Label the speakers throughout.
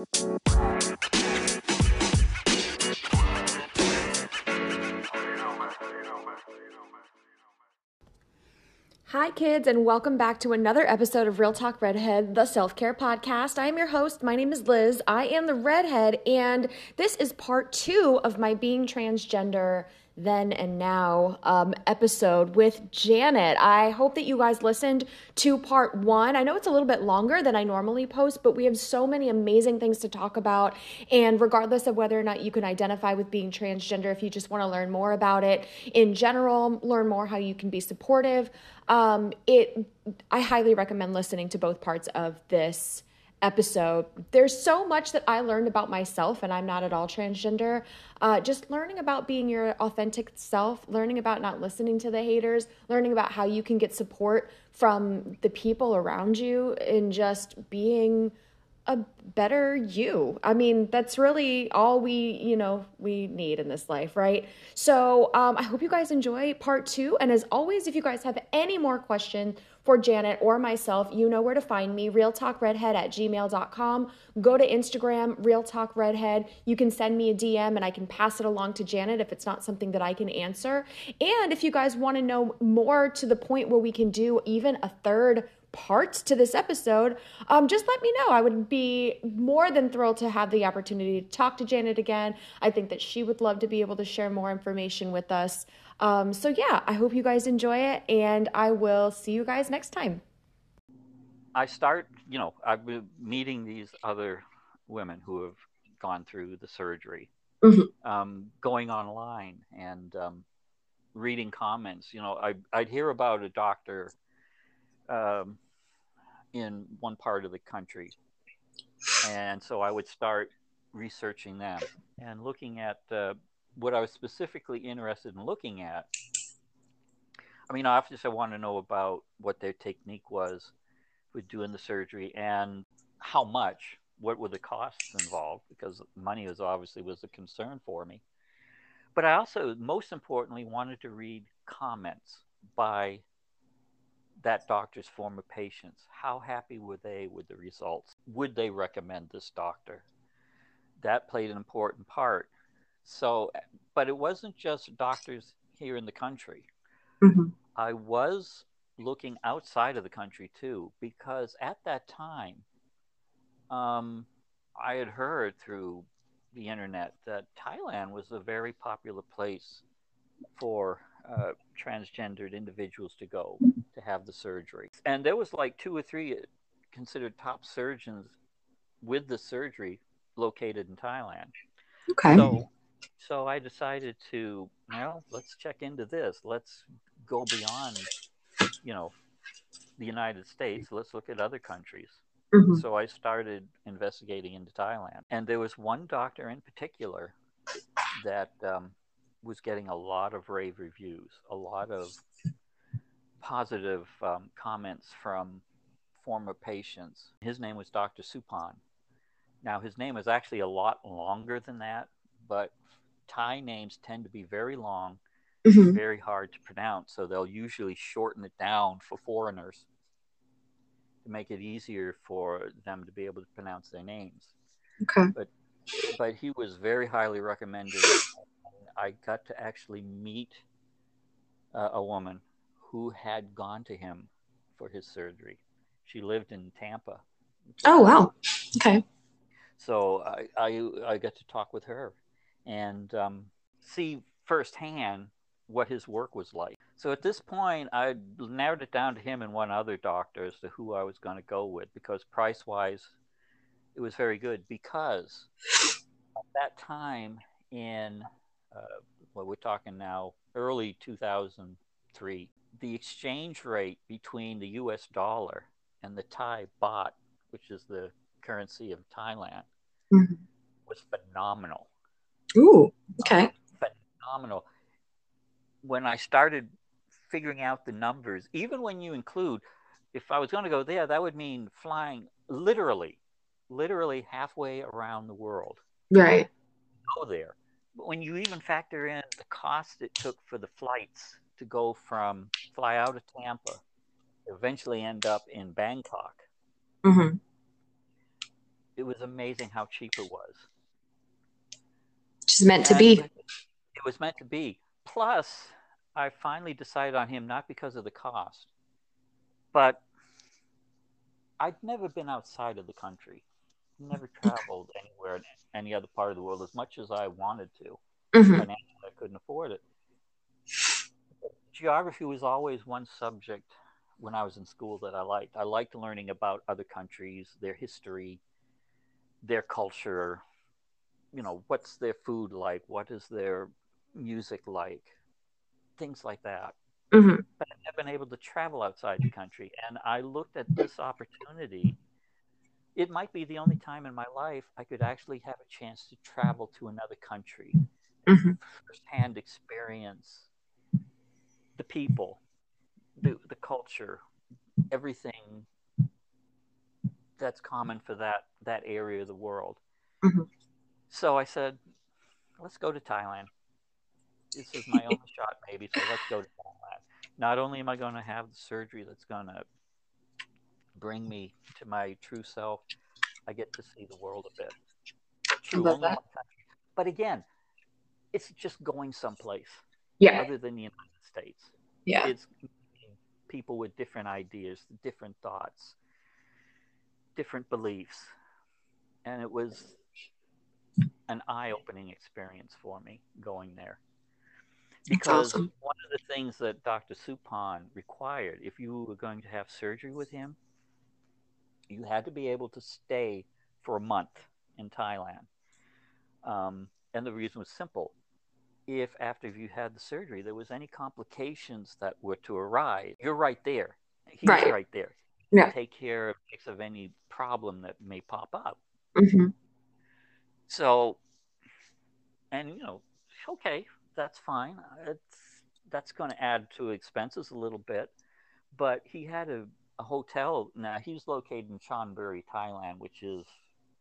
Speaker 1: Hi, kids, and welcome back to another episode of Real Talk Redhead, the self care podcast. I am your host. My name is Liz. I am the redhead, and this is part two of my being transgender then and now um, episode with Janet. I hope that you guys listened to part one. I know it's a little bit longer than I normally post, but we have so many amazing things to talk about. And regardless of whether or not you can identify with being transgender, if you just want to learn more about it in general, learn more how you can be supportive, um, it I highly recommend listening to both parts of this episode. There's so much that I learned about myself, and I'm not at all transgender. Uh, just learning about being your authentic self, learning about not listening to the haters, learning about how you can get support from the people around you, and just being a better you. I mean, that's really all we, you know, we need in this life, right? So um, I hope you guys enjoy part two. And as always, if you guys have any more questions for Janet or myself, you know where to find me, realtalkredhead at gmail.com. Go to Instagram, Real Talk Redhead. You can send me a DM and I can pass it along to Janet if it's not something that I can answer. And if you guys want to know more to the point where we can do even a third parts to this episode, um, just let me know. I would be more than thrilled to have the opportunity to talk to Janet again. I think that she would love to be able to share more information with us. Um, so, yeah, I hope you guys enjoy it, and I will see you guys next time.
Speaker 2: I start, you know, I've been meeting these other women who have gone through the surgery, mm-hmm. um, going online and um, reading comments. You know, I, I'd hear about a doctor um, in one part of the country. And so I would start researching them and looking at uh, what I was specifically interested in looking at. I mean, obviously, I want to know about what their technique was with doing the surgery and how much, what were the costs involved, because money was obviously was a concern for me. But I also, most importantly, wanted to read comments by that doctor's former patients. How happy were they with the results? Would they recommend this doctor? That played an important part. So, but it wasn't just doctors here in the country. Mm-hmm. I was looking outside of the country too, because at that time, um, I had heard through the internet that Thailand was a very popular place for uh, transgendered individuals to go to have the surgery. And there was like two or three considered top surgeons with the surgery located in Thailand.
Speaker 3: Okay.
Speaker 2: So, so I decided to, well, let's check into this. Let's go beyond, you know, the United States. Let's look at other countries. Mm-hmm. So I started investigating into Thailand. And there was one doctor in particular that um, was getting a lot of rave reviews, a lot of positive um, comments from former patients. His name was Dr. Suporn. Now, his name is actually a lot longer than that, but Thai names tend to be very long, mm-hmm. very hard to pronounce. So they'll usually shorten it down for foreigners to make it easier for them to be able to pronounce their names.
Speaker 3: Okay.
Speaker 2: But but he was very highly recommended I got to actually meet uh, a woman who had gone to him for his surgery. She lived in Tampa.
Speaker 3: Oh wow! Okay.
Speaker 2: So I I, I got to talk with her and um, see firsthand what his work was like. So at this point, I narrowed it down to him and one other doctor as to who I was going to go with because price wise, it was very good. Because at that time in well, we're talking now early 2003, the exchange rate between the US dollar and the Thai baht, which is the currency of Thailand, mm-hmm. was phenomenal.
Speaker 3: Ooh, okay.
Speaker 2: Uh, phenomenal. When I started figuring out the numbers, even when you include, if I was going to go there, that would mean flying literally, literally halfway around the world.
Speaker 3: Right.
Speaker 2: Go there. But when you even factor in the cost it took for the flights to go from fly out of Tampa, eventually end up in Bangkok, mm-hmm. it was amazing how cheap it was.
Speaker 1: Just meant to be.
Speaker 2: It was meant to be. Plus, I finally decided on him not because of the cost, but I'd never been outside of the country. Never traveled anywhere in any other part of the world as much as I wanted to. Mm-hmm. Financially, I couldn't afford it. Geography was always one subject when I was in school that I liked. I liked learning about other countries, their history, their culture. You know, what's their food like? What is their music like? Things like that. Mm-hmm. But I've been able to travel outside the country. And I looked at this opportunity. It might be the only time in my life I could actually have a chance to travel to another country, mm-hmm. firsthand experience the people, the, the culture, everything that's common for that that area of the world. Mm-hmm. So I said, let's go to Thailand. This is my only shot, maybe. So let's go to Thailand. Not only am I going to have the surgery that's going to bring me to my true self, I get to see the world a bit. True, love that. But again, it's just going someplace.
Speaker 1: Yeah.
Speaker 2: Other than the United States.
Speaker 1: Yeah.
Speaker 2: It's people with different ideas, different thoughts, different beliefs. And it was an eye opening experience for me going there. Because awesome. one of the things that Dr. Suporn required, if you were going to have surgery with him, you had to be able to stay for a month in Thailand. Um, and the reason was simple if after you had the surgery there was any complications that were to arise, you're right there. He's right, right there.
Speaker 1: Yeah.
Speaker 2: Take care of any problem that may pop up.
Speaker 1: Mm-hmm.
Speaker 2: So, and you know, okay, that's fine. It's that's going to add to expenses a little bit, but he had a, a hotel. Now he's located in Chonburi, Thailand, which is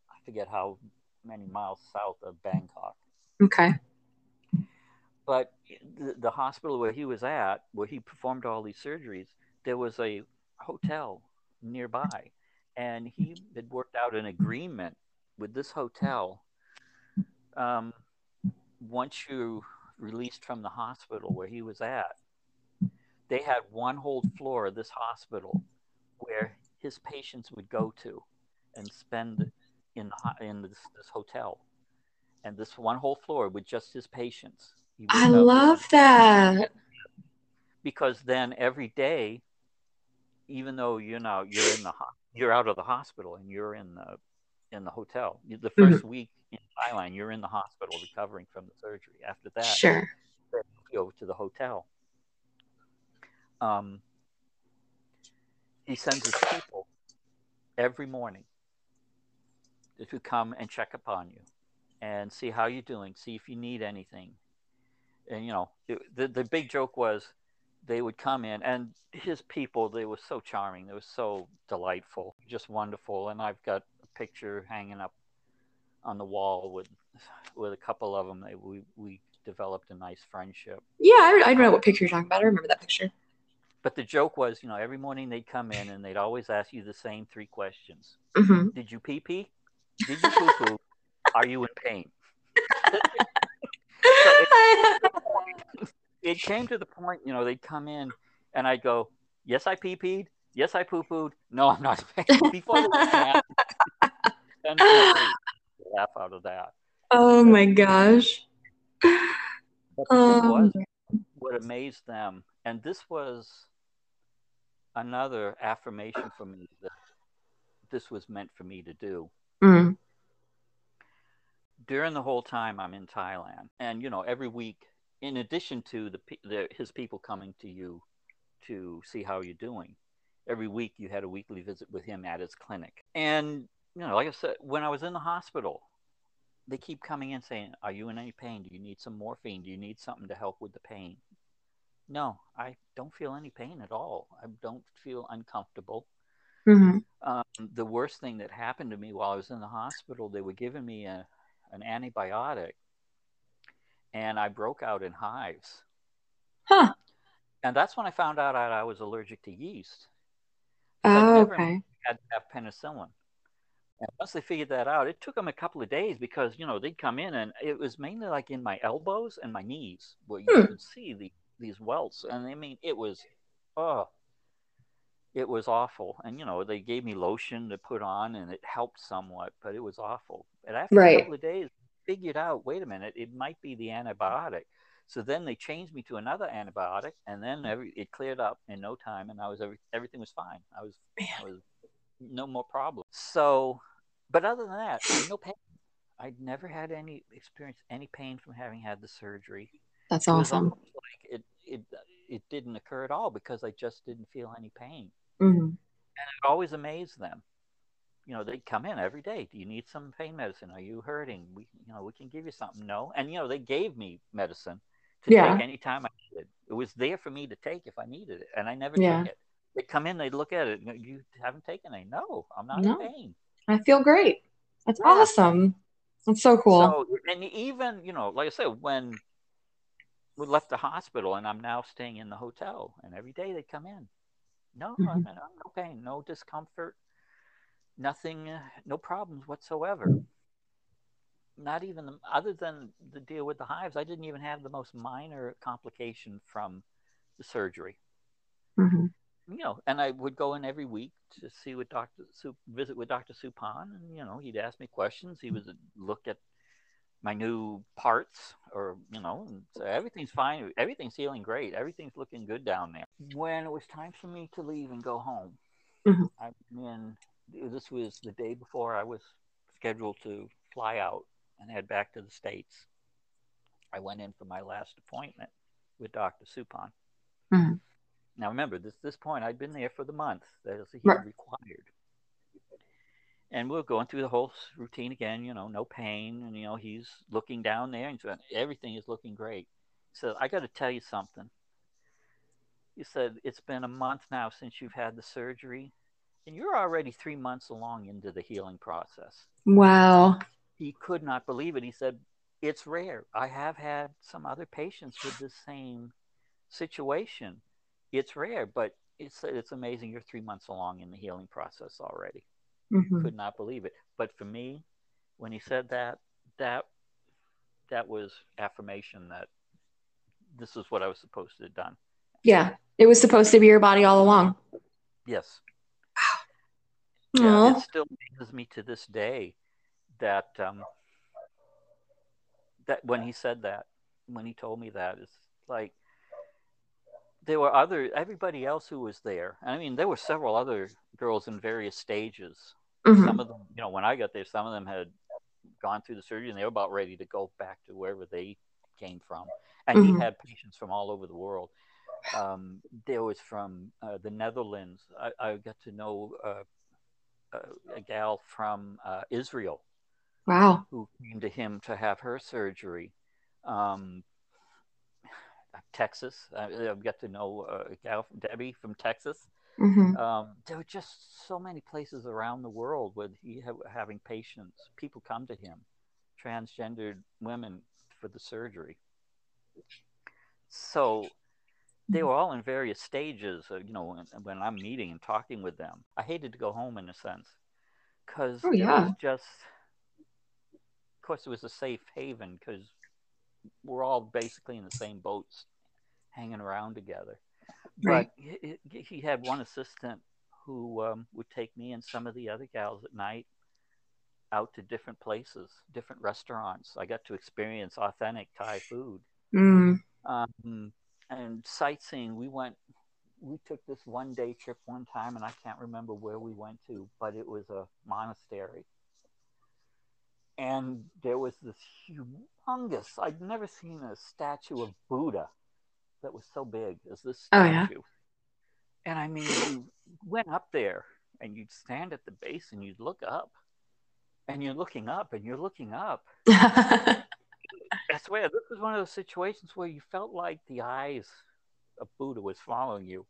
Speaker 2: I forget how many miles south of Bangkok.
Speaker 1: Okay.
Speaker 2: But the, the hospital where he was at, where he performed all these surgeries, there was a hotel nearby. And he had worked out an agreement with this hotel. Um, once you released from the hospital where he was at, they had one whole floor of this hospital where his patients would go to and spend in the, in this, this hotel, and this one whole floor with just his patients.
Speaker 1: I love that.
Speaker 2: Because then every day, even though you know you're in the you're out of the hospital and you're in the in the hotel, the 1st mm-hmm. week in Thailand, you're in the hospital recovering from the surgery. After that,
Speaker 1: sure,
Speaker 2: you go to the hotel. Um, he sends his people every morning to come and check upon you and see how you're doing, see if you need anything, and you know the the big joke was they would come in and his people they were so charming. They were so delightful just wonderful. And i've got a picture hanging up on the wall with with a couple of them. They, we we developed a nice friendship.
Speaker 1: Yeah I, I don't know what picture you're talking about. I remember that picture
Speaker 2: but the joke was you know every morning they'd come in and they'd always ask you the same three questions
Speaker 1: mm-hmm.
Speaker 2: did you pee pee did you poo poo are you in pain it, it, came to the point, you know, they'd come in and I'd go, Yes, I pee peed. Yes, I poo pooed. No, I'm not. Before they laugh out of that.
Speaker 1: Oh my gosh.
Speaker 2: But the um, thing was, what amazed them, and this was another affirmation for me that this was meant for me to do.
Speaker 1: Mm
Speaker 2: during the whole time I'm in Thailand, and you know, every week, in addition to the, the his people coming to you to see how you're doing, every week you had a weekly visit with him at his clinic. And you know, like I said, when I was in the hospital, they keep coming in saying, "Are you in any pain? Do you need some morphine? Do you need something to help with the pain?" No, I don't feel any pain at all. I don't feel uncomfortable.
Speaker 1: Mm-hmm.
Speaker 2: Um, the worst thing that happened to me while I was in the hospital, they were giving me a an antibiotic and I broke out in hives.
Speaker 1: Huh.
Speaker 2: And that's when I found out I was allergic to yeast.
Speaker 1: Oh, okay.
Speaker 2: Had to have penicillin. And once they figured that out, it took them a couple of days because you know they'd come in and it was mainly like in my elbows and my knees where you hmm. could see the, these welts, and I mean it was, oh, it was awful. And you know they gave me lotion to put on, and it helped somewhat, but it was awful. And after right. a couple of days, figured out, wait a minute, it might be the antibiotic. So then they changed me to another antibiotic, and then every it cleared up in no time, and I was every, everything was fine. I was, I was no more problem. So, but other than that, no pain. I'd never had any experience any pain from having had the surgery.
Speaker 1: That's awesome. It
Speaker 2: like it it it didn't occur at all because I just didn't feel any pain.
Speaker 1: Mm-hmm. And
Speaker 2: it always amazed them. You know, they'd come in every day. Do you need some pain medicine? Are you hurting? We, you know, we can give you something. No, and you know, they gave me medicine to yeah. take anytime I needed. It was there for me to take if I needed it, and I never yeah. took it. They come in, they look at it. You haven't taken any? No, I'm not no. in pain.
Speaker 1: I feel great. That's yeah. awesome. That's so cool. So,
Speaker 2: and even you know, like I said, when left the hospital, and I'm now staying in the hotel, and every day they come in. No, mm-hmm. I'm, I'm no pain, no discomfort, nothing, no problems whatsoever not even the, other than the deal with the hives, I didn't even have the most minor complication from the surgery.
Speaker 1: Mm-hmm.
Speaker 2: You know, and I would go in every week to see with Doctor Su, visit with Doctor Suporn, and you know, he'd ask me questions. He would look at my new parts, or you know, so everything's fine. Everything's feeling great. Everything's looking good down there. When it was time for me to leave and go home, mm-hmm. I mean, this was the day before I was scheduled to fly out and head back to the States. I went in for my last appointment with Dr. Suporn.
Speaker 1: Mm-hmm.
Speaker 2: Now remember, this this point I'd been there for the month that he right. required. And we are going through the whole routine again, you know, no pain. And, you know, he's looking down there and everything is looking great. He said, I got to tell you something. He said, It's been a month now since you've had the surgery, and you're already three months along into the healing process.
Speaker 1: Wow
Speaker 2: he could not believe it. He said, It's rare. I have had some other patients with the same situation. It's rare, but it's it's amazing. You're three months along in the healing process already. Mm-hmm. Could not believe it. But for me, when he said that, that that was affirmation that this is what I was supposed to have done.
Speaker 1: Yeah, it was supposed to be your body all along.
Speaker 2: Yes. Wow. Yeah, it still amazes me to this day that um, that when he said that, when he told me that, it's like there were other everybody else who was there. I mean, there were several other girls in various stages. Mm-hmm. Some of them, you know, when I got there, some of them had gone through the surgery and they were about ready to go back to wherever they came from. And mm-hmm. he had patients from all over the world. Um, there was from uh, the Netherlands. I, I, got to know uh, a, a gal from uh, Israel
Speaker 1: Wow.
Speaker 2: Who came to him to have her surgery. Um, Texas. I, have got to know uh, gal, Debbie from Texas.
Speaker 1: Mm-hmm.
Speaker 2: Um, there were just so many places around the world where he ha- having patients, people come to him, transgendered women for the surgery. So they were all in various stages. Of, you know, when, when, I'm meeting and talking with them, I hated to go home in a sense because oh, yeah. it was just Of course, it was a safe haven because we're all basically in the same boats, hanging around together. Right. But he, he had one assistant who um, would take me and some of the other gals at night out to different places, different restaurants. I got to experience authentic Thai food.
Speaker 1: Mm.
Speaker 2: Um, and sightseeing, we went, we took this one day trip one time, and I can't remember where we went to, but it was a monastery and there was this humongous i'd never seen a statue of buddha that was so big as this oh, statue oh, yeah? and i mean you went up there and you'd stand at the base and you'd look up and you're looking up and you're looking up i swear this was one of those situations where you felt like the eyes of buddha was following you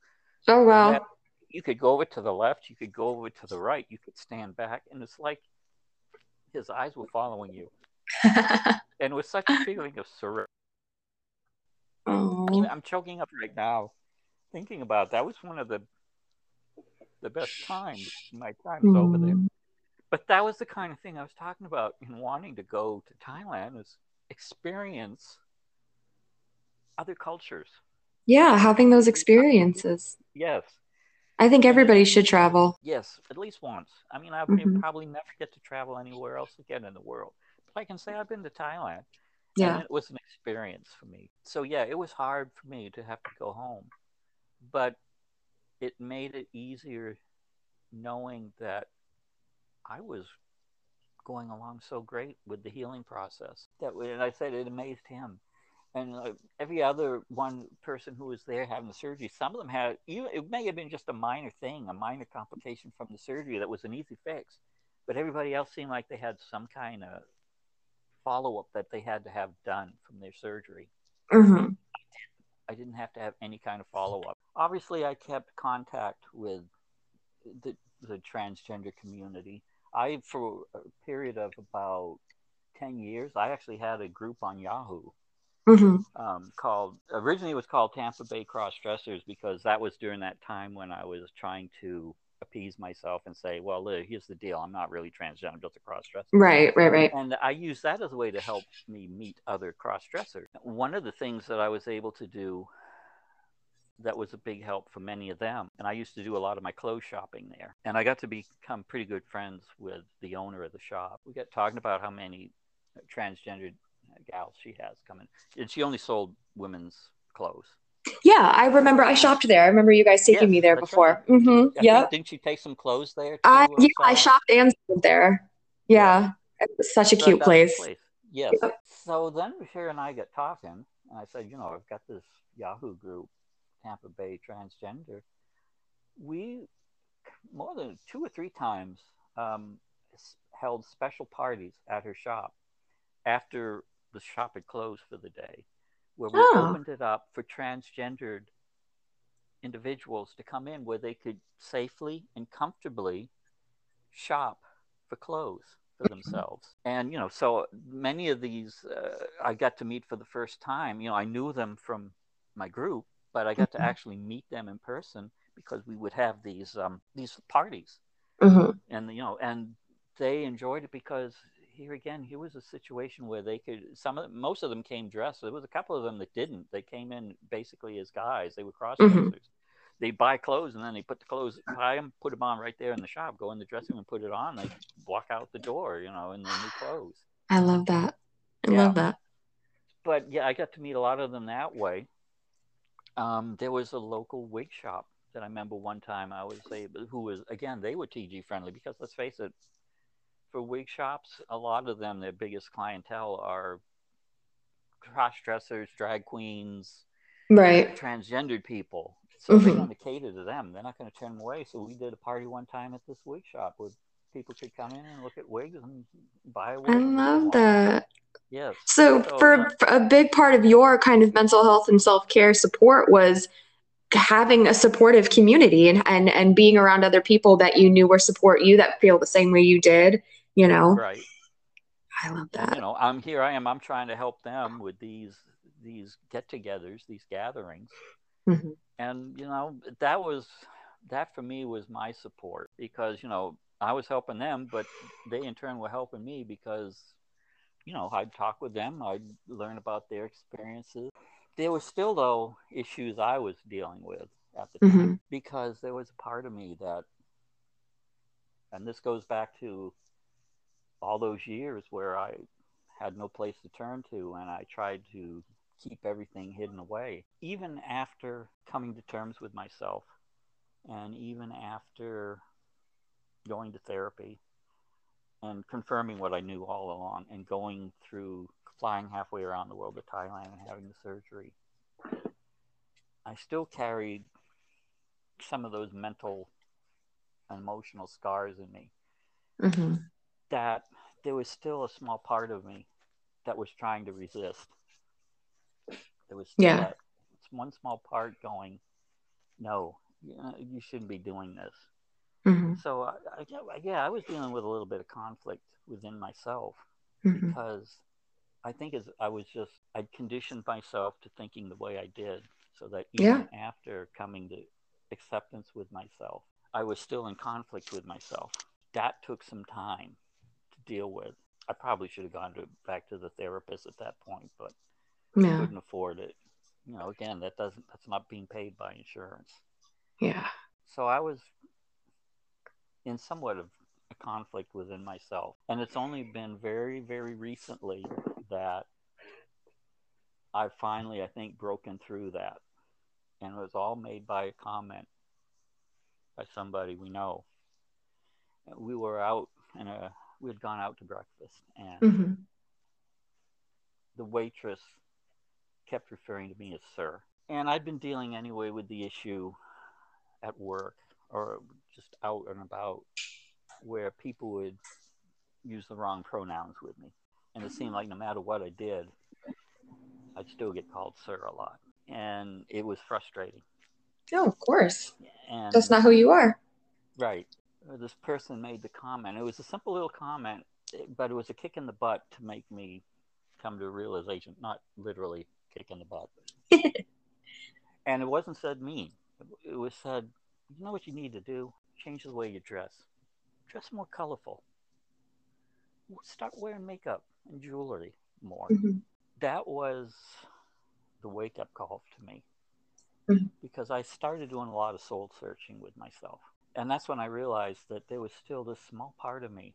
Speaker 1: oh wow
Speaker 2: you could go over to the left you could go over to the right you could stand back and it's like his eyes were following you. and with such a feeling of surrender.
Speaker 1: Oh.
Speaker 2: I'm choking up right now thinking about it. that was one of the the best times my times mm. over there. but that was the kind of thing I was talking about in wanting to go to Thailand is experience other cultures.
Speaker 1: Yeah, having those experiences.
Speaker 2: Yes.
Speaker 1: I think everybody should travel.
Speaker 2: Yes, at least once. I mean, I mm-hmm. probably never get to travel anywhere else again in the world. But I can say I've been to Thailand. Yeah. it was an experience for me. So, yeah, it was hard for me to have to go home. But it made it easier knowing that I was going along so great with the healing process. That and I said it amazed him, and every other one person who was there having the surgery. Some of them had it may have been just a minor thing, a minor complication from the surgery that was an easy fix, but everybody else seemed like they had some kind of follow up that they had to have done from their surgery. Mm-hmm. I didn't have to have any kind of follow up. Obviously, I kept contact with the the transgender community. I, for a period of about 10 years, I actually had a group on Yahoo mm-hmm. um, called, originally it was called Tampa Bay Cross Dressers because that was during that time when I was trying to appease myself and say, well, look, here's the deal. I'm not really transgender, I'm just a cross dresser.
Speaker 1: Right, right, right.
Speaker 2: And I use that as a way to help me meet other cross dressers. One of the things that I was able to do that was a big help for many of them. And I used to do a lot of my clothes shopping there. And I got to become pretty good friends with the owner of the shop. We got talking about how many transgendered gals she has coming. And she only sold women's clothes.
Speaker 1: Yeah, I remember I shopped there. I remember you guys taking yes, me there before. Right. Mm-hmm. Yeah.
Speaker 2: Didn't you take some clothes there? Too,
Speaker 1: I, yeah, I shopped and sold there. Yeah. yeah. It was such a so cute place. place.
Speaker 2: Yes. Yep. So then Bashir and I get talking, and I said, you know, I've got this Yahoo group Tampa Bay transgender, we more than two or three times um, held special parties at her shop after the shop had closed for the day, where we oh. opened it up for transgendered individuals to come in where they could safely and comfortably shop for clothes for themselves. And, you know, so many of these uh, I got to meet for the first time. You know, I knew them from my group, but I got mm-hmm. to actually meet them in person because we would have these um, these parties, mm-hmm. and you know, and they enjoyed it because here again, here was a situation where they could some of them, most of them came dressed. There was a couple of them that didn't. They came in basically as guys. They were cross dressers. Mm-hmm. They buy clothes and then they put the clothes, buy them, put them on right there in the shop. Go in the dressing room, put it on. They walk out the door, you know, in their new clothes.
Speaker 1: I love that. I yeah. love that.
Speaker 2: But yeah, I got to meet a lot of them that way um, there was a local wig shop that I remember one time I was able, who was again they were TG friendly because let's face it, for wig shops, a lot of them their biggest clientele are cross dressers, drag queens,
Speaker 1: right,
Speaker 2: transgendered people. So mm-hmm. they want to cater to them. They're not going to turn them away. So we did a party one time at this wig shop where people could come in and look at wigs and buy a wig.
Speaker 1: I love that.
Speaker 2: Yes.
Speaker 1: So, so for a big part of your kind of mental health and self care support was having a supportive community and, and and being around other people that you knew were support you that feel the same way you did. You know.
Speaker 2: Right.
Speaker 1: I love that.
Speaker 2: You know, I'm here. I am. I'm trying to help them with these these get-togethers, these gatherings, mm-hmm. and you know that was that for me was my support because you know I was helping them, but they in turn were helping me because you know, I'd talk with them, I'd learn about their experiences. There were still, though, issues I was dealing with at the mm-hmm. time because there was a part of me that, and this goes back to all those years where I had no place to turn to and I tried to keep everything hidden away. Even after coming to terms with myself and even after going to therapy and confirming what I knew all along and going through flying halfway around the world to Thailand and having the surgery, I still carried some of those mental and emotional scars in me. Mm-hmm. That there was still a small part of me that was trying to resist. There was still
Speaker 1: yeah. that
Speaker 2: one small part going, no, you shouldn't be doing this. Mm-hmm. So I, I, yeah, I was dealing with a little bit of conflict within myself mm-hmm. because I think as I was just I'd conditioned myself to thinking the way I did, so that even yeah. after coming to acceptance with myself, I was still in conflict with myself. that took some time deal with. I probably should have gone to back to the therapist at that point, but yeah. couldn't afford it. You know, again, that doesn't that's not being paid by insurance.
Speaker 1: Yeah.
Speaker 2: So I was in somewhat of a conflict within myself. And it's only been very, very recently that I finally, I think, broken through that. And it was all made by a comment by somebody we know. We were out and we had gone out to breakfast and mm-hmm. the waitress kept referring to me as sir. And I'd been dealing anyway with the issue at work or just out and about where people would use the wrong pronouns with me. And it seemed like no matter what I did, I'd still get called sir a lot. And it was frustrating.
Speaker 1: No, of course. And That's not who you are.
Speaker 2: Right. This person made the comment. It was a simple little comment, but it was a kick in the butt to make me come to a realization, not literally kick in the butt. and it wasn't said mean. It was said, you know what you need to do? Change the way you dress. Dress more colorful. Start wearing makeup and jewelry more. Mm-hmm. That was the wake up call to me mm-hmm. because I started doing a lot of soul searching with myself. And that's when I realized that there was still this small part of me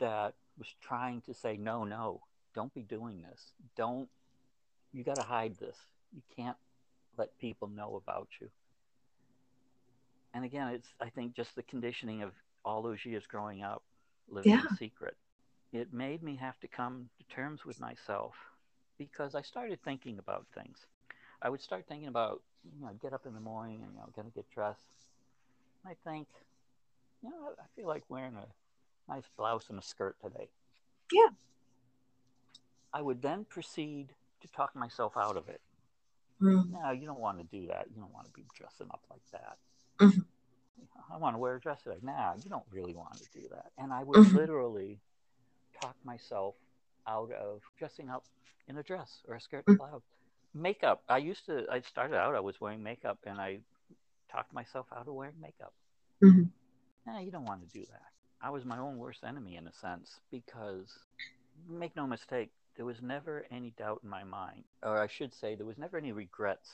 Speaker 2: that was trying to say, no, no, don't be doing this. Don't, you got to hide this. You can't let people know about you and again, it's I think just the conditioning of all those years growing up, living yeah. in secret. It made me have to come to terms with myself because I started thinking about things. I would start thinking about, you know, I'd get up in the morning and you know, gonna get dressed. I think, you know, I feel like wearing a nice blouse and a skirt today.
Speaker 1: Yeah.
Speaker 2: I would then proceed to talk myself out of it. Mm. No, you don't want to do that. You don't want to be dressing up like that. Mm-hmm. I want to wear a dress today. Nah, you don't really want to do that. And I would mm-hmm. literally talk myself out of dressing up in a dress or a skirt and mm-hmm. blouse. Makeup. I used to. I started out. I was wearing makeup, and I talked myself out of wearing makeup. Mm-hmm. Nah, you don't want to do that. I was my own worst enemy in a sense because, make no mistake, there was never any doubt in my mind, or I should say, there was never any regrets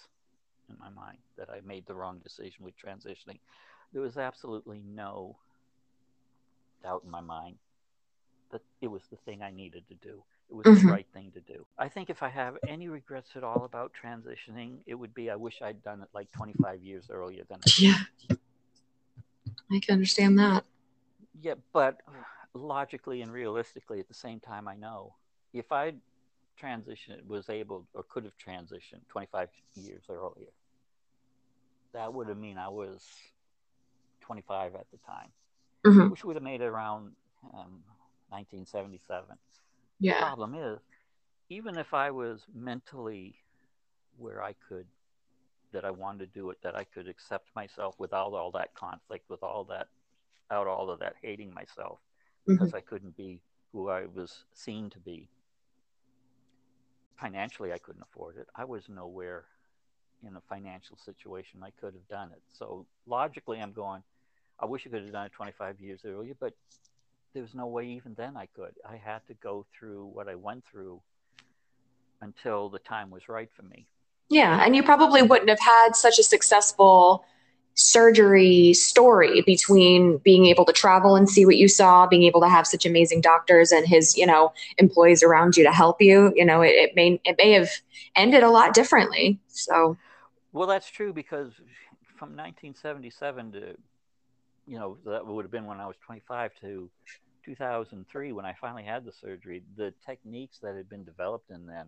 Speaker 2: in my mind that I made the wrong decision with transitioning. There was absolutely no doubt in my mind that it was the thing I needed to do. It was mm-hmm. the right thing to do. I think if I have any regrets at all about transitioning, it would be I wish I'd done it like 25 years earlier than I
Speaker 1: did. Yeah. I can understand that.
Speaker 2: Yeah, but logically and realistically at the same time, I know if I transitioned, was able or could have transitioned 25 years earlier, that would have mean I was 25 at the time, mm-hmm. which would have made it around um, 1977. Yeah. The problem is, even if I was mentally where I could, that I wanted to do it, that I could accept myself without all that conflict, with all that, out all of that hating myself, mm-hmm. because I couldn't be who I was seen to be. Financially, I couldn't afford it. I was nowhere in a financial situation I could have done it. So logically, I'm going, I wish I could have done it 25 years earlier, but there's no way even then I could. I had to go through what I went through until the time was right for me.
Speaker 1: Yeah, and you probably wouldn't have had such a successful surgery story between being able to travel and see what you saw, being able to have such amazing doctors and his, you know, employees around you to help you. You know, it, it may it may have ended a lot differently. So
Speaker 2: well, that's true because from 1977 to, you know, that would have been when I was 25 to 2003 when I finally had the surgery. The techniques that had been developed in then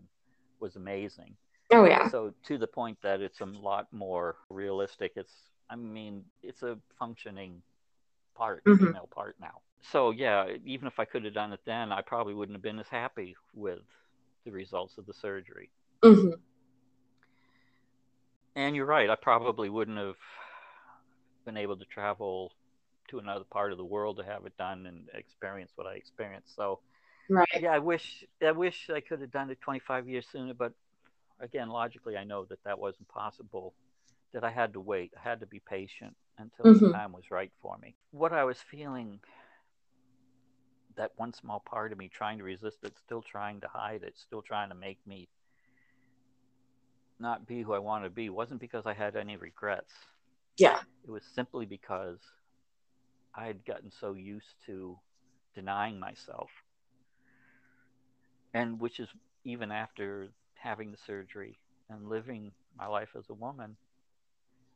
Speaker 2: was amazing.
Speaker 1: Oh yeah.
Speaker 2: So to the point that it's a lot more realistic. It's, I mean, it's a functioning part, mm-hmm. female part now. So yeah, even if I could have done it then, I probably wouldn't have been as happy with the results of the surgery. Mm-hmm and you're right. I probably wouldn't have been able to travel to another part of the world to have it done and experience what I experienced. So, right. Yeah, I wish I wish I could have done it 25 years sooner, but again, logically, I know that that wasn't possible that I had to wait. I had to be patient until mm-hmm. the time was right for me. What I was feeling, that one small part of me trying to resist it, still trying to hide it, still trying to make me not be who I want to be, wasn't because I had any regrets.
Speaker 1: Yeah.
Speaker 2: It was simply because I had gotten so used to denying myself. And which is even after having the surgery and living my life as a woman,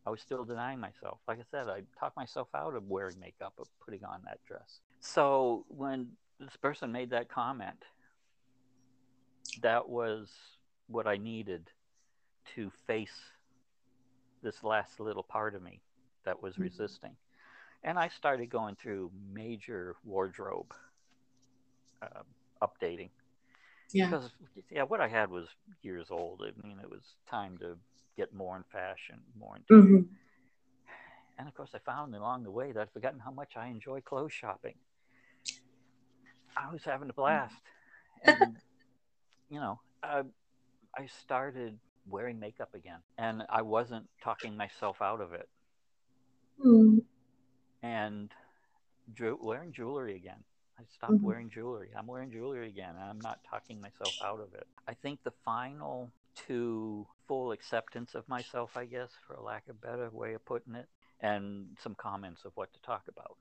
Speaker 2: I was still denying myself. Like I said, I talked myself out of wearing makeup, of putting on that dress. So when this person made that comment, that was what I needed to face this last little part of me that was mm-hmm. resisting. And I started going through major wardrobe uh, updating. Yeah. Because yeah, what I had was years old. I mean, it was time to get more in fashion, more into. Mm-hmm. And of course, I found along the way that I'd forgotten how much I enjoy clothes shopping. I was having a blast, and you know, I, I started wearing makeup again, and I wasn't talking myself out of it. Mm. And wearing jewelry again. I stopped mm-hmm. wearing jewelry. I'm wearing jewelry again, and I'm not talking myself out of it. I think the final to full acceptance of myself, I guess, for a lack of better way of putting it, and some comments of what to talk about.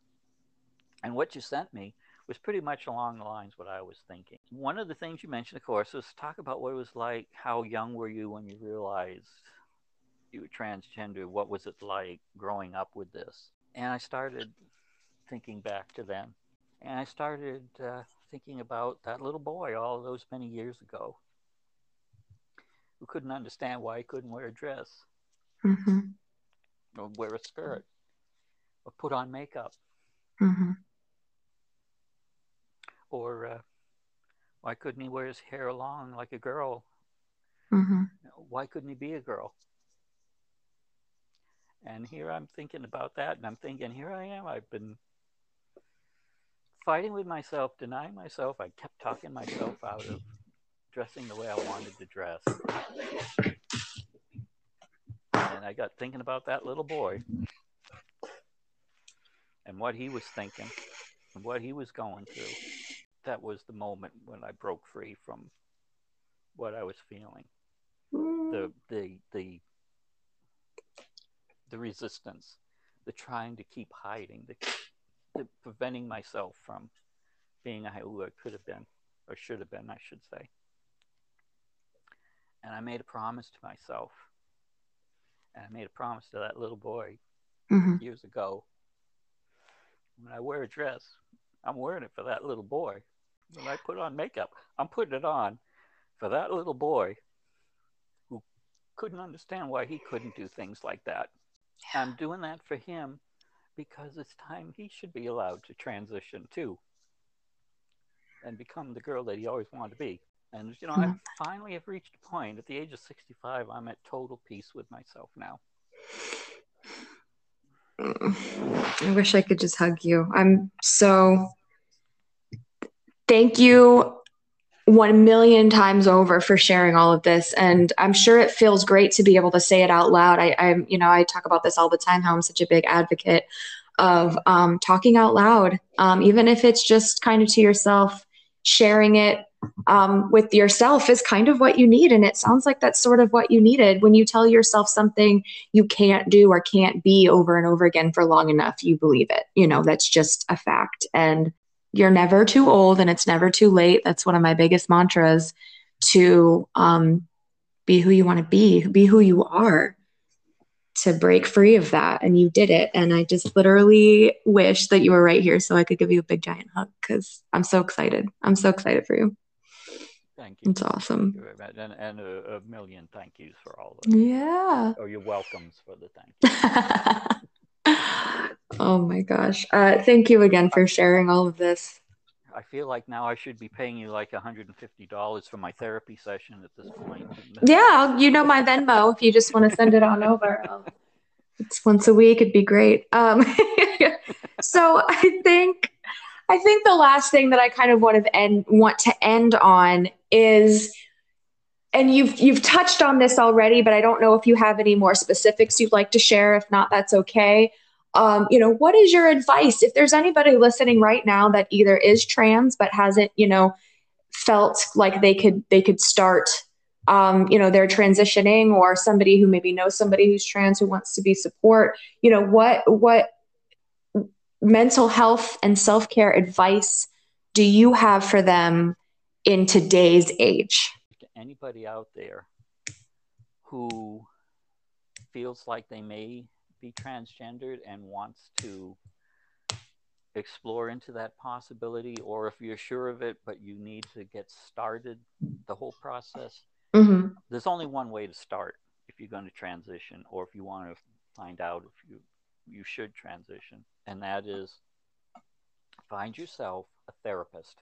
Speaker 2: And what you sent me was pretty much along the lines what I was thinking. One of the things you mentioned, of course, was talk about what it was like. How young were you when you realized you were transgender? What was it like growing up with this? And I started thinking back to then. And I started uh, thinking about that little boy all those many years ago who couldn't understand why he couldn't wear a dress mm-hmm. or wear a skirt or put on makeup. Mm-hmm or uh, why couldn't he wear his hair long like a girl? Mm-hmm. Why couldn't he be a girl? And here I'm thinking about that, and I'm thinking, here I am. I've been fighting with myself, denying myself. I kept talking myself out of dressing the way I wanted to dress. And I got thinking about that little boy and what he was thinking and what he was going through that was the moment when I broke free from what I was feeling. The the the the resistance, the trying to keep hiding, the, the preventing myself from being a who I could have been or should have been, I should say. And I made a promise to myself. And I made a promise to that little boy mm-hmm. years ago. When I wear a dress, I'm wearing it for that little boy when I put on makeup, I'm putting it on for that little boy who couldn't understand why he couldn't do things like that. Yeah. I'm doing that for him because it's time he should be allowed to transition too and become the girl that he always wanted to be. And, you know, mm-hmm. I finally have reached a point at the age of 65, I'm at total peace with myself now.
Speaker 1: I wish I could just hug you. I'm so thank you one million times over for sharing all of this. And i'm sure it feels great to be able to say it out loud. I, i'm you know i talk about this all the time how i'm such a big advocate of um, talking out loud um, even if it's just kind of to yourself. Sharing it um, with yourself is kind of what you need. And it sounds like that's sort of what you needed. When you tell yourself something you can't do or can't be over and over again for long enough you believe it. You know that's just a fact. And you're never too old and it's never too late. That's one of my biggest mantras to um, be who you want to be, be who you are, to break free of that. And you did it. And I just literally wish that you were right here so I could give you a big giant hug because I'm so excited. I'm so excited for you.
Speaker 2: Thank you.
Speaker 1: It's awesome.
Speaker 2: You and, and a, a, million thank yous for all
Speaker 1: of Yeah.
Speaker 2: Or your welcomes for the thank you.
Speaker 1: Oh my gosh. Uh, thank you again for sharing all of this.
Speaker 2: I feel like now I should be paying you like $150 for my therapy session at this point.
Speaker 1: Yeah, you know my Venmo if you just want to send it on over. it's once a week, it'd be great. Um, so I think I think the last thing that I kind of want to end want to end on is and you've you've touched on this already, but I don't know if you have any more specifics you'd like to share. If not, that's okay. Um, you know, what is your advice if there's anybody listening right now that either is trans but hasn't, you know, felt like they could they could start um, you know, they're transitioning or somebody who maybe knows somebody who's trans who wants to be support, you know, what what mental health and self-care advice do you have for them in today's age?
Speaker 2: to Anybody out there who feels like they may be transgendered and wants to explore into that possibility, or if you're sure of it, but you need to get started the whole process, mm-hmm. there's only one way to start if you're going to transition, or if you want to find out if you you should transition, and that is find yourself a therapist.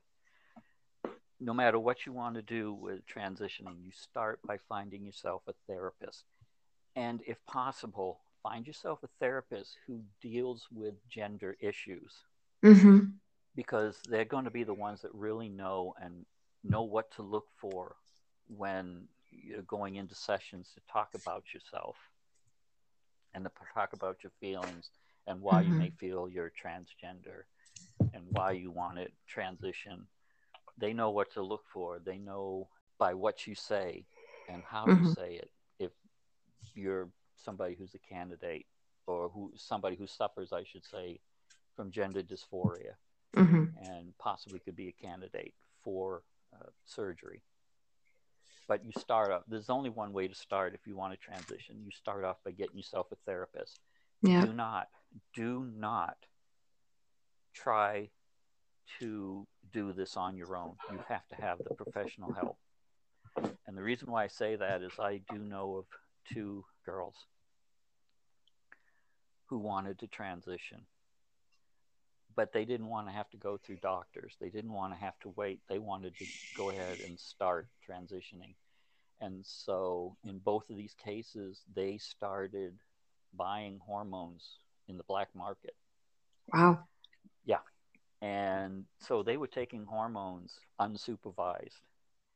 Speaker 2: No matter what you want to do with transitioning, you start by finding yourself a therapist. And if possible, find yourself a therapist who deals with gender issues. Mm-hmm. Because they're going to be the ones that really know and know what to look for when you're going into sessions to talk about yourself and to talk about your feelings and why mm-hmm. you may feel you're transgender and why you want to transition. They know what to look for. They know by what you say and how mm-hmm. you say it. If you're somebody who's a candidate or who somebody who suffers, I should say, from gender dysphoria mm-hmm. and possibly could be a candidate for uh, surgery. But you start off, there's only one way to start if you want to transition. You start off by getting yourself a therapist. Yeah. Do not, do not try to do this on your own. You have to have the professional help. And the reason why I say that is I do know of two girls who wanted to transition but they didn't want to have to go through doctors. They didn't want to have to wait. They wanted to go ahead and start transitioning. And so, in both of these cases, they started buying hormones in the black market.
Speaker 1: Wow.
Speaker 2: Yeah. And so they were taking hormones unsupervised.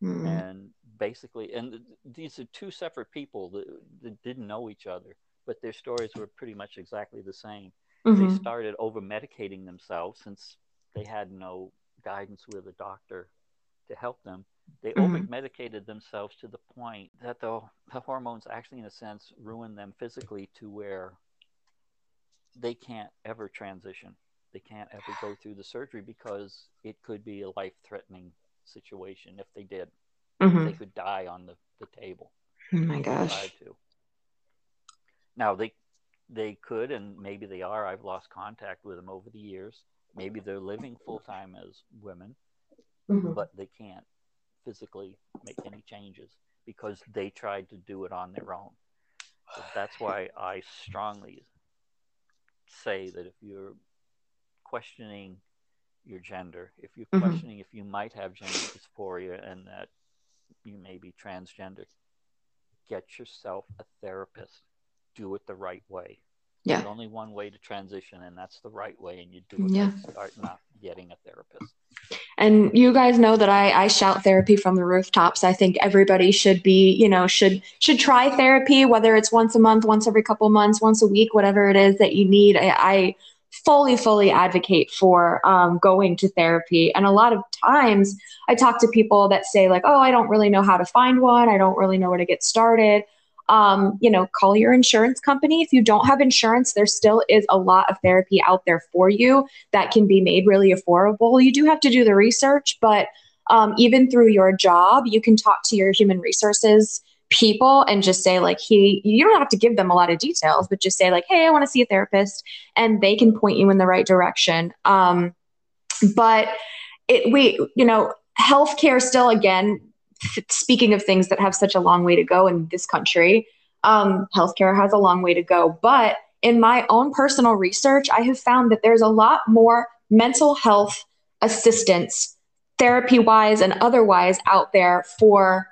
Speaker 2: Mm-hmm. And basically, and these are two separate people that, that didn't know each other, but their stories were pretty much exactly the same mm-hmm. they started over medicating themselves since they had no guidance with a doctor to help them. They mm-hmm. over medicated themselves to the point that the, the hormones actually, in a sense, ruin them physically to where they can't ever transition. They can't ever go through the surgery because it could be a life threatening situation if they did. Mm-hmm. They could die on the, the table.
Speaker 1: Oh my gosh.
Speaker 2: Now they they could, and maybe they are. I've lost contact with them over the years. Maybe they're living full time as women, mm-hmm. but they can't physically make any changes because they tried to do it on their own. So that's why I strongly say that if you're questioning your gender, if you're mm-hmm. questioning if you might have gender dysphoria and that you may be transgender, get yourself a therapist do it the right way. Yeah. There's only one way to transition, and that's the right way. And you do it yeah. start not getting a therapist.
Speaker 1: And you guys know that I, I shout therapy from the rooftops. I think everybody should be, you know, should should try therapy, whether it's once a month, once every couple months, once a week, whatever it is that you need. I, I fully, fully advocate for um, going to therapy. And a lot of times I talk to people that say, like, oh, I don't really know how to find one. I don't really know where to get started um, you know, call your insurance company. If you don't have insurance, there still is a lot of therapy out there for you that can be made really affordable. You do have to do the research, but um, even through your job, you can talk to your human resources people and just say like he you don't have to give them a lot of details but just say like hey i want to see a therapist and they can point you in the right direction um, but it we you know healthcare still again speaking of things that have such a long way to go in this country, um, healthcare has a long way to go. But in my own personal research, I have found that there's a lot more mental health assistance, therapy wise and otherwise, out there for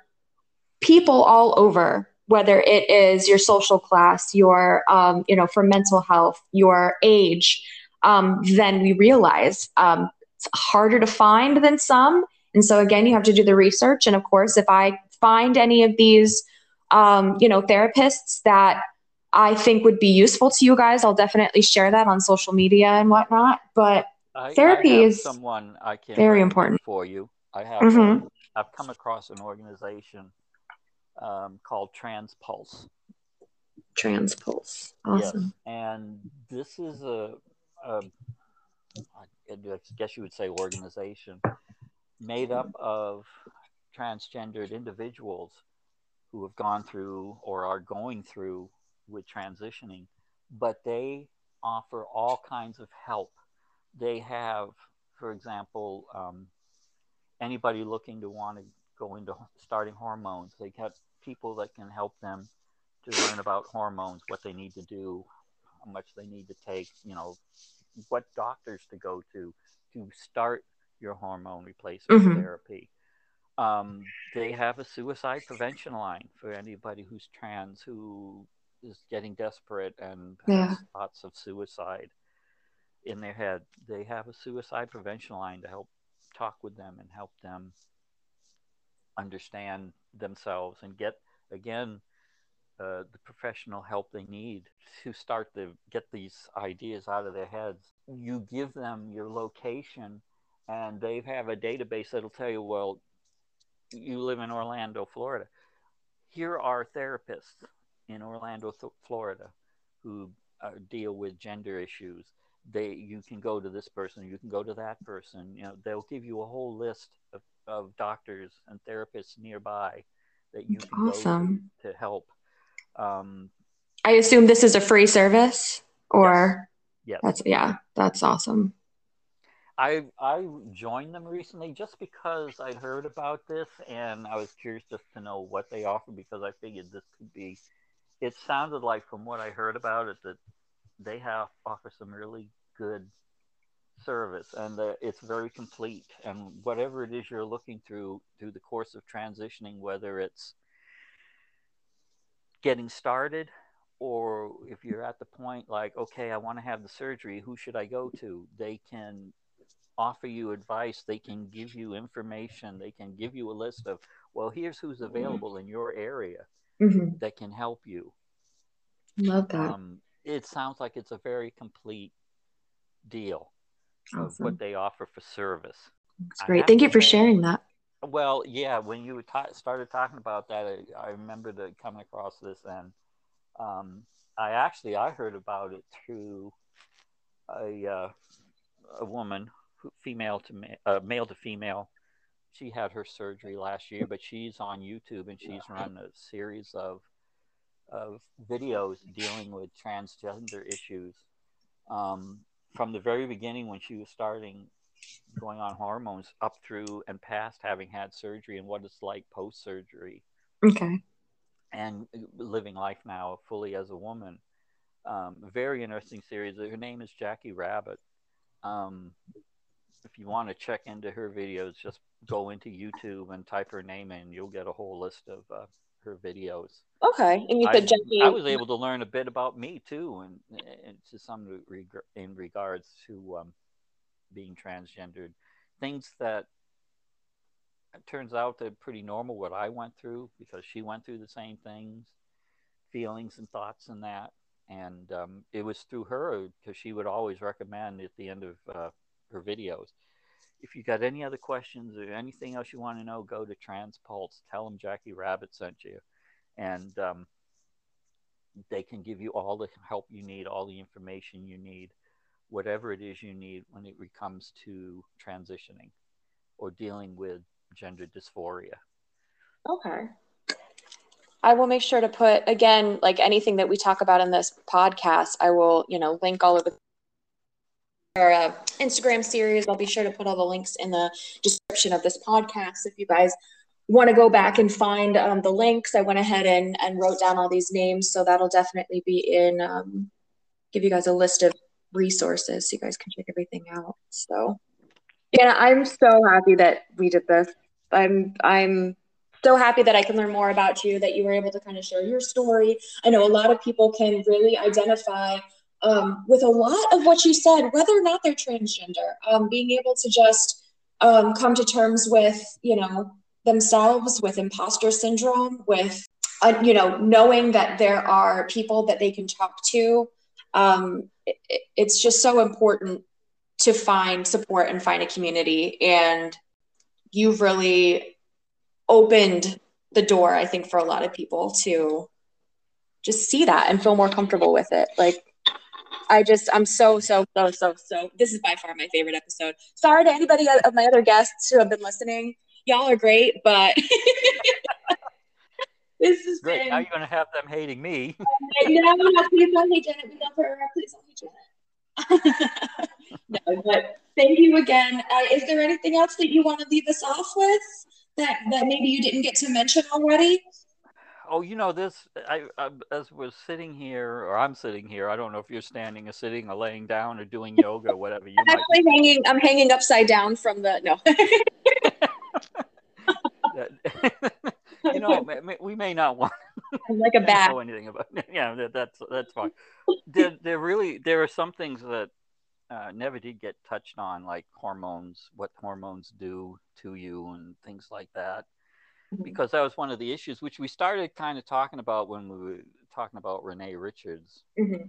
Speaker 1: people all over. Whether it is your social class, your, um, you know, for mental health, your age, um, than we realize. Um, it's harder to find than some, and so again, you have to do the research. And of course, if I find any of these, um, you know, therapists that I think would be useful to you guys, I'll definitely share that on social media and whatnot. But I, therapy I is
Speaker 2: someone I can
Speaker 1: very important
Speaker 2: for you. I have mm-hmm. I've come across an organization um, called Transpulse.
Speaker 1: Transpulse, awesome.
Speaker 2: Yes. And this is a, a I guess you would say organization made up of transgendered individuals who have gone through or are going through with transitioning, but they offer all kinds of help. They have, for example, um, anybody looking to want to go into starting hormones, they have people that can help them to learn about hormones, what they need to do, how much they need to take, you know, what doctors to go to to start your hormone replacement mm-hmm. therapy. Um, they have a suicide prevention line for anybody who's trans who is getting desperate and yeah. has thoughts of suicide in their head. They have a suicide prevention line to help talk with them and help them understand themselves and get again uh, the professional help they need to start to get these ideas out of their heads. You give them your location, and they have a database that'll tell you, well, you live in Orlando, Florida. Here are therapists in Orlando, Florida, who uh, deal with gender issues. They, you can go to this person, you can go to that person. You know, they'll give you a whole list of, of doctors and therapists nearby that you can awesome. go to, to help. Um,
Speaker 1: I assume this is a free service, or
Speaker 2: yes. yes.
Speaker 1: that's yeah, that's awesome.
Speaker 2: I I joined them recently just because I'd heard about this and I was curious just to know what they offer because I figured this could be. It sounded like from what I heard about it that they have offer some really good service and uh, it's very complete and whatever it is you're looking through through the course of transitioning whether it's getting started or if you're at the point like okay i want to have the surgery who should i go to they can offer you advice they can give you information they can give you a list of well here's who's available in your area mm-hmm. that can help you.
Speaker 1: Love that. Um,
Speaker 2: it sounds like it's a very complete deal awesome. of what they offer for service.
Speaker 1: That's great. thank you for say, sharing that.
Speaker 2: Well, yeah, when you ta- started talking about that, I, I remember the, coming across this, and um, I actually I heard about it through a uh, a woman, female to ma- uh, male to female. She had her surgery last year, but she's on YouTube and she's run a series of of videos dealing with transgender issues. Um, from the very beginning, when she was starting going on hormones up through and past having had surgery and what it's like post surgery.
Speaker 1: Okay.
Speaker 2: And living life now fully as a woman. Um, very interesting series. Her name is Jackie Rabbit. Um, if you want to check into her videos, just go into YouTube and type her name in. You'll get a whole list of uh, her videos.
Speaker 1: Okay, and you said I, Jackie.
Speaker 2: I was able to learn a bit about me too, and, and to some reg- in regards to um, being transgendered, things that it turns out they're pretty normal what I went through because she went through the same things, feelings and thoughts and that. And um, it was through her because she would always recommend at the end of uh, her videos. If you got any other questions or anything else you want to know, go to Transpulse. Tell them Jackie Rabbit sent you, and um, they can give you all the help you need, all the information you need whatever it is you need when it comes to transitioning or dealing with gender dysphoria.
Speaker 1: Okay. I will make sure to put again, like anything that we talk about in this podcast, I will, you know, link all of the our uh, Instagram series. I'll be sure to put all the links in the description of this podcast. If you guys want to go back and find um, the links, I went ahead and, and wrote down all these names. So that'll definitely be in, um, give you guys a list of resources so you guys can check everything out. So yeah, I'm so happy that we did this. I'm I'm so happy that I can learn more about you, that you were able to kind of share your story. I know a lot of people can really identify um, with a lot of what you said, whether or not they're transgender. Um, being able to just um, come to terms with, you know, themselves with imposter syndrome, with uh, you know knowing that there are people that they can talk to. Um, it, it's just so important to find support and find a community, and you've really opened the door, I think, for a lot of people to just see that and feel more comfortable with it. Like I just, I'm so, so, so, so, so. This is by far my favorite episode. Sorry to anybody of my other guests who have been listening. Y'all are great, but
Speaker 2: this is great. Been... Now you're gonna have them hating me.
Speaker 1: no, no, please don't hate Janet. We love her. Please don't hate Janet. no, but thank you again. Uh, is there anything else that you want to leave us off with that that maybe you didn't get to mention already?
Speaker 2: Oh, you know this. I, I as we're sitting here, or I'm sitting here. I don't know if you're standing or sitting or laying down or doing yoga, or whatever. You
Speaker 1: I'm actually be. hanging. I'm hanging upside down from the no.
Speaker 2: you know, we may not want.
Speaker 1: I'm like a bat.
Speaker 2: Know anything about? Yeah, that, that's that's fine. there, there really there are some things that uh, never did get touched on, like hormones, what hormones do to you, and things like that. Mm-hmm. because that was one of the issues which we started kind of talking about when we were talking about Renee Richards. Mm-hmm.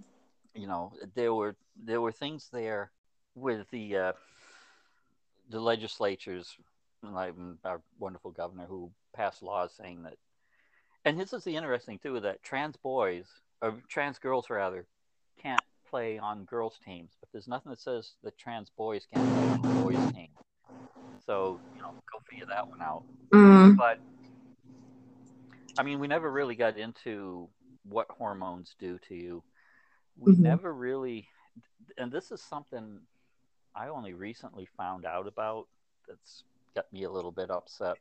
Speaker 2: You know, there were there were things there with the uh, the legislatures, like our wonderful governor who passed laws saying that. And this is the interesting too that trans boys or trans girls rather can't play on girls teams, but there's nothing that says that trans boys can't play on boys teams. So you know, go figure that one out. Mm. But I mean, we never really got into what hormones do to you. We mm-hmm. never really, and this is something I only recently found out about. That's got me a little bit upset.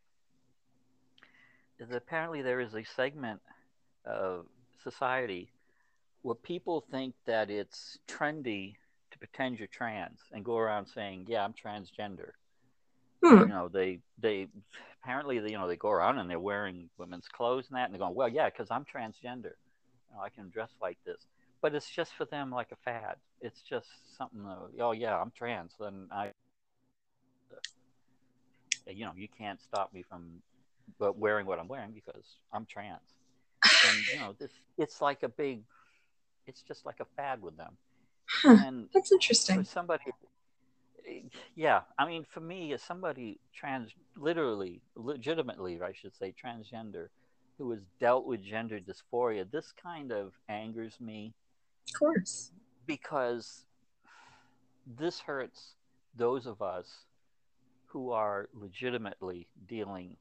Speaker 2: Is apparently there is a segment of society where people think that it's trendy to pretend you're trans and go around saying, "Yeah, I'm transgender." Hmm. You know, they they apparently they, you know they go around and they're wearing women's clothes and that, and they're going, well, yeah, because I'm transgender, you know, I can dress like this. But it's just for them like a fad. It's just something. oh yeah, I'm trans. Then I, you know, you can't stop me from but wearing what I'm wearing because I'm trans. And you know, this it's like a big, it's just like a fad with them.
Speaker 1: Huh, and that's interesting.
Speaker 2: For somebody yeah, I mean, for me, as somebody trans, literally, legitimately, I should say, transgender, who has dealt with gender dysphoria, this kind of angers me.
Speaker 1: Of course.
Speaker 2: Because this hurts those of us who are legitimately dealing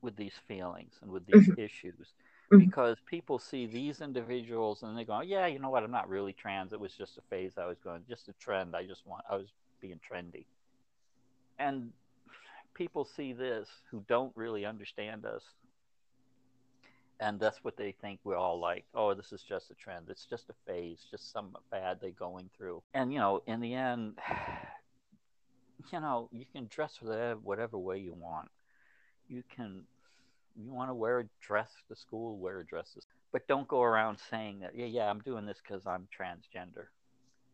Speaker 2: with these feelings and with these mm-hmm. issues. Mm-hmm. Because people see these individuals and they go, yeah, you know what? I'm not really trans. It was just a phase I was going, just a trend. I just want, I was being trendy. And people see this who don't really understand us. And that's what they think we're all like. Oh, this is just a trend. It's just a phase, just some fad they're going through. And, you know, in the end, you know, you can dress whatever way you want. You can you want to wear a dress to school, wear a dress. But don't go around saying that, yeah, yeah, I'm doing this because I'm transgender.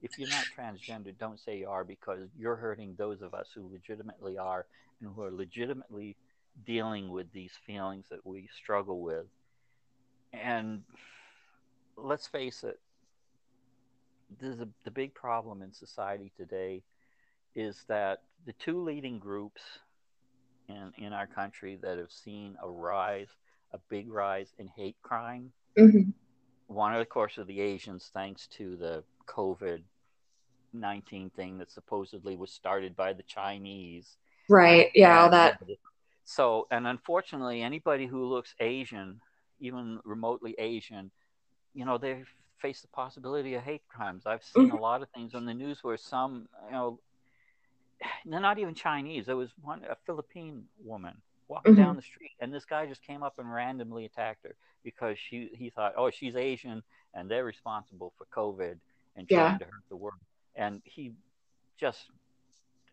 Speaker 2: If you're not transgender, don't say you are because you're hurting those of us who legitimately are and who are legitimately dealing with these feelings that we struggle with. And let's face it, a, the big problem in society today is that the two leading groups in, in our country that have seen a rise, a big rise in hate crime. Mm-hmm. One, of the course, of the Asians, thanks to the COVID 19 thing that supposedly was started by the Chinese.
Speaker 1: Right. Yeah. all that.
Speaker 2: So, and unfortunately, anybody who looks Asian, even remotely Asian, you know, they face the possibility of hate crimes. I've seen mm-hmm. a lot of things on the news where some, you know, they're not even Chinese. There was one a Philippine woman walking mm-hmm. down the street, and this guy just came up and randomly attacked her because she he thought, oh, she's Asian, and they're responsible for COVID and trying yeah. to hurt the world, and he just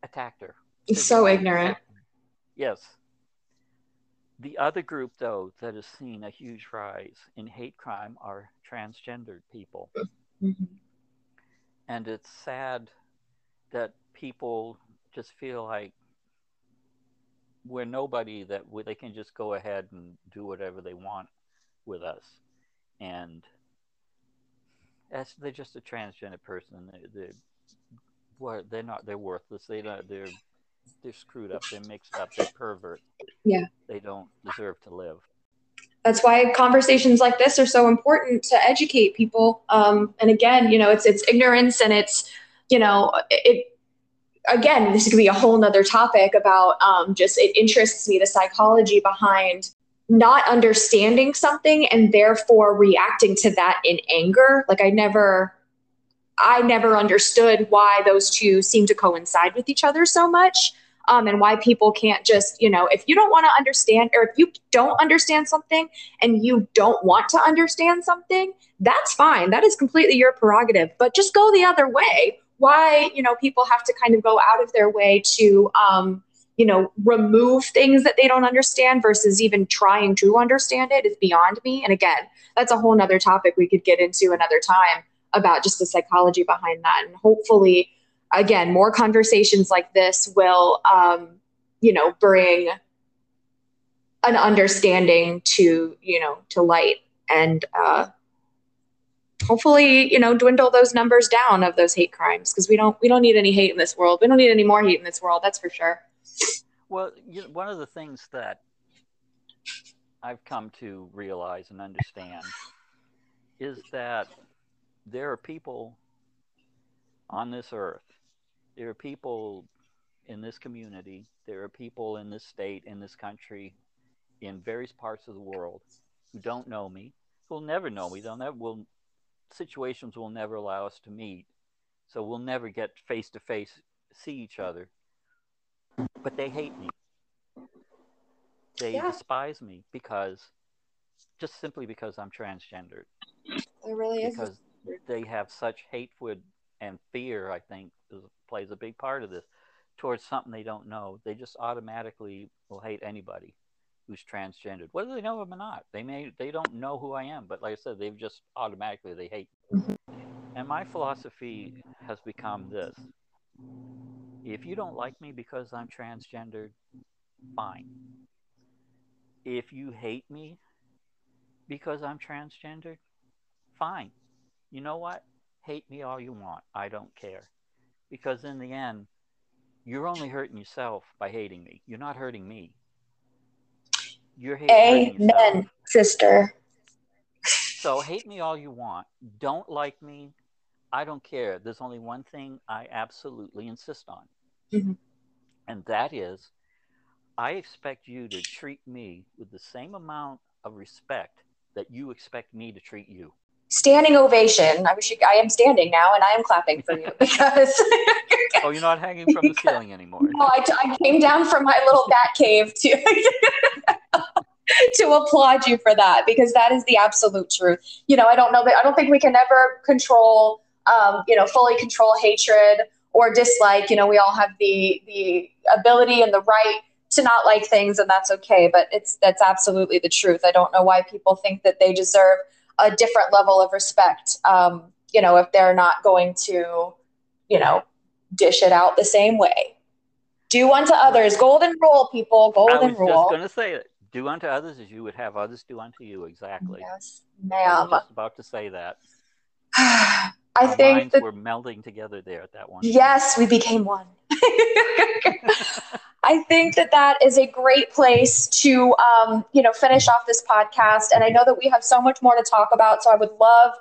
Speaker 2: attacked her.
Speaker 1: He's so ignorant.
Speaker 2: Yes. The other group, though, that has seen a huge rise in hate crime are transgendered people. Mm-hmm. And it's sad that people just feel like we're nobody that they can just go ahead and do whatever they want with us, and as they're just a transgender person. They, they, well, they're not. They're worthless. They don't. They're they're screwed up. They're mixed up. They're pervert.
Speaker 1: Yeah.
Speaker 2: They don't deserve to live.
Speaker 1: That's why conversations like this are so important to educate people. Um, and again, you know, it's it's ignorance and it's you know it again, this could be a whole nother topic about um, just it interests me the psychology behind not understanding something and therefore reacting to that in anger. Like I never, I never understood why those two seem to coincide with each other so much. Um, and why people can't just, you know, if you don't want to understand or if you don't understand something and you don't want to understand something, that's fine. That is completely your prerogative. But just go the other way why you know people have to kind of go out of their way to um, you know remove things that they don't understand versus even trying to understand it is beyond me. And again that's a whole nother topic we could get into another time about just the psychology behind that. And hopefully again more conversations like this will um, you know bring an understanding to you know to light and uh, hopefully you know dwindle those numbers down of those hate crimes because we don't we don't need any hate in this world. We don't need any more hate in this world that's for sure.
Speaker 2: Well you know, one of the things that i've come to realize and understand is that there are people on this earth there are people in this community there are people in this state in this country in various parts of the world who don't know me who will never know me they'll never will situations will never allow us to meet. So we'll never get face to face, see each other. But they hate me. They yeah. despise me because, just simply because I'm transgendered.
Speaker 1: There really
Speaker 2: is. Because they have such hatred and fear, I think, plays a big part of this towards something they don't know. They just automatically will hate anybody who's transgendered, whether they know him or not. They may they don't know who I am, but like I said, they've just automatically they hate. Me. And my philosophy has become this: if you don't like me because I'm transgendered, fine. If you hate me because I'm transgendered, fine. You know what? Hate me all you want. I don't care. Because in the end, you're only hurting yourself by hating me. You're not hurting me. You're hating
Speaker 1: Amen, sister.
Speaker 2: So hate me all you want. Don't like me. I don't care. There's only one thing I absolutely insist on. Mm-hmm. And that is I expect you to treat me with the same amount of respect that you expect me to treat you.
Speaker 1: Standing ovation. I wish you, I am standing now and I am clapping for you because.
Speaker 2: oh, you're not hanging from the ceiling anymore.
Speaker 1: No, I, I came down from my little bat cave to. to applaud you for that because that is the absolute truth. You know, I don't know that I don't think we can ever control, um, you know, fully control hatred or dislike. You know, we all have the the ability and the right to not like things, and that's okay. But it's that's absolutely the truth. I don't know why people think that they deserve a different level of respect. Um, you know, if they're not going to, you know, dish it out the same way. Do unto others. Golden rule, people. Golden rule. I was
Speaker 2: rule. just going to say it do unto others as you would have others do unto you. Exactly.
Speaker 1: Yes, ma'am.
Speaker 2: I was just about to say that.
Speaker 1: I Our think
Speaker 2: that we're melding together there at that one.
Speaker 1: Yes, we became one. I think that that is a great place to, um, you know, finish off this podcast. And I know that we have so much more to talk about. So I would love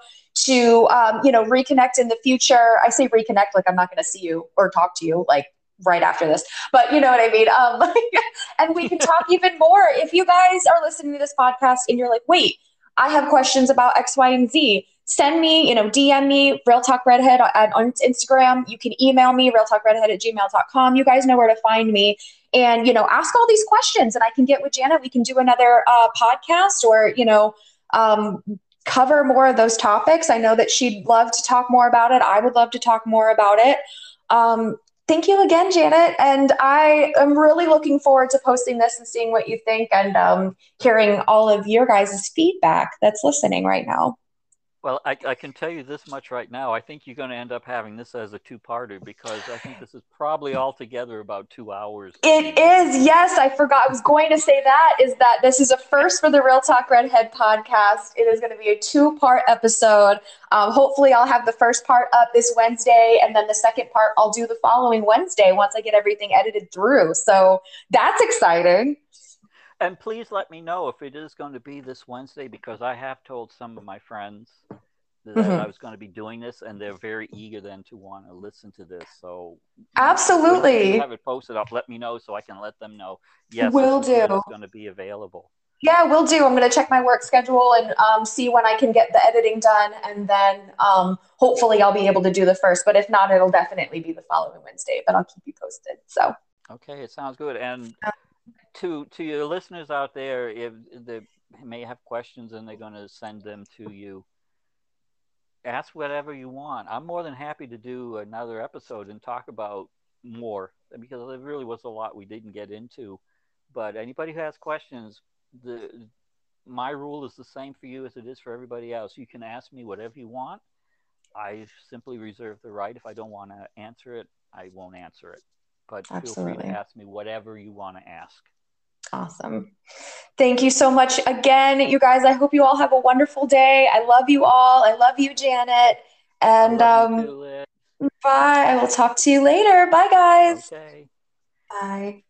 Speaker 1: to, um, you know, reconnect in the future. I say reconnect like I'm not going to see you or talk to you. Like right after this, but you know what I mean. Um, and we can talk even more if you guys are listening to this podcast and you're like, wait, I have questions about X, Y, and Z. Send me, you know, DM me, Real Talk Redhead on, on Instagram. You can email me, Real Talk realtalkredhead at gmail.com. You guys know where to find me. And, you know, ask all these questions and I can get with Janet. We can do another uh, podcast or, you know, um, cover more of those topics. I know that she'd love to talk more about it. I would love to talk more about it. Um, thank you again, Janet. And I am really looking forward to posting this and seeing what you think and um, hearing all of your guys' feedback that's listening right now.
Speaker 2: Well, I, I can tell you this much right now. I think you're going to end up having this as a two-parter because I think this is probably altogether about two hours.
Speaker 1: It is. Yes, I forgot. I was going to say that is that this is a first for the Real Talk Redhead podcast. It is going to be a two-part episode. Um, hopefully, I'll have the first part up this Wednesday, and then the second part I'll do the following Wednesday once I get everything edited through. So that's exciting.
Speaker 2: And please let me know if it is going to be this Wednesday because I have told some of my friends that mm-hmm. I was going to be doing this, and they're very eager then to want to listen to this. So
Speaker 1: absolutely,
Speaker 2: have it posted up. Let me know so I can let them know. Yes,
Speaker 1: will do. It's
Speaker 2: going to be available.
Speaker 1: Yeah, we'll do. I'm going to check my work schedule and um, see when I can get the editing done, and then um, hopefully I'll be able to do the first. But if not, it'll definitely be the following Wednesday. But I'll keep you posted. So.
Speaker 2: Okay, it sounds good. And to to your listeners out there, if they may have questions and they're going to send them to you, ask whatever you want. I'm more than happy to do another episode and talk about more because there really was a lot we didn't get into. But anybody who has questions, the my rule is the same for you as it is for everybody else. You can ask me whatever you want. I simply reserve the right. If I don't want to answer it, I won't answer it. But Absolutely. feel free to ask me whatever you want to ask.
Speaker 1: Awesome. Thank you so much again, you guys. I hope you all have a wonderful day. I love you all. I love you, Janet. And um, you, bye. I will talk to you later. Bye, guys.
Speaker 2: Okay.
Speaker 1: Bye.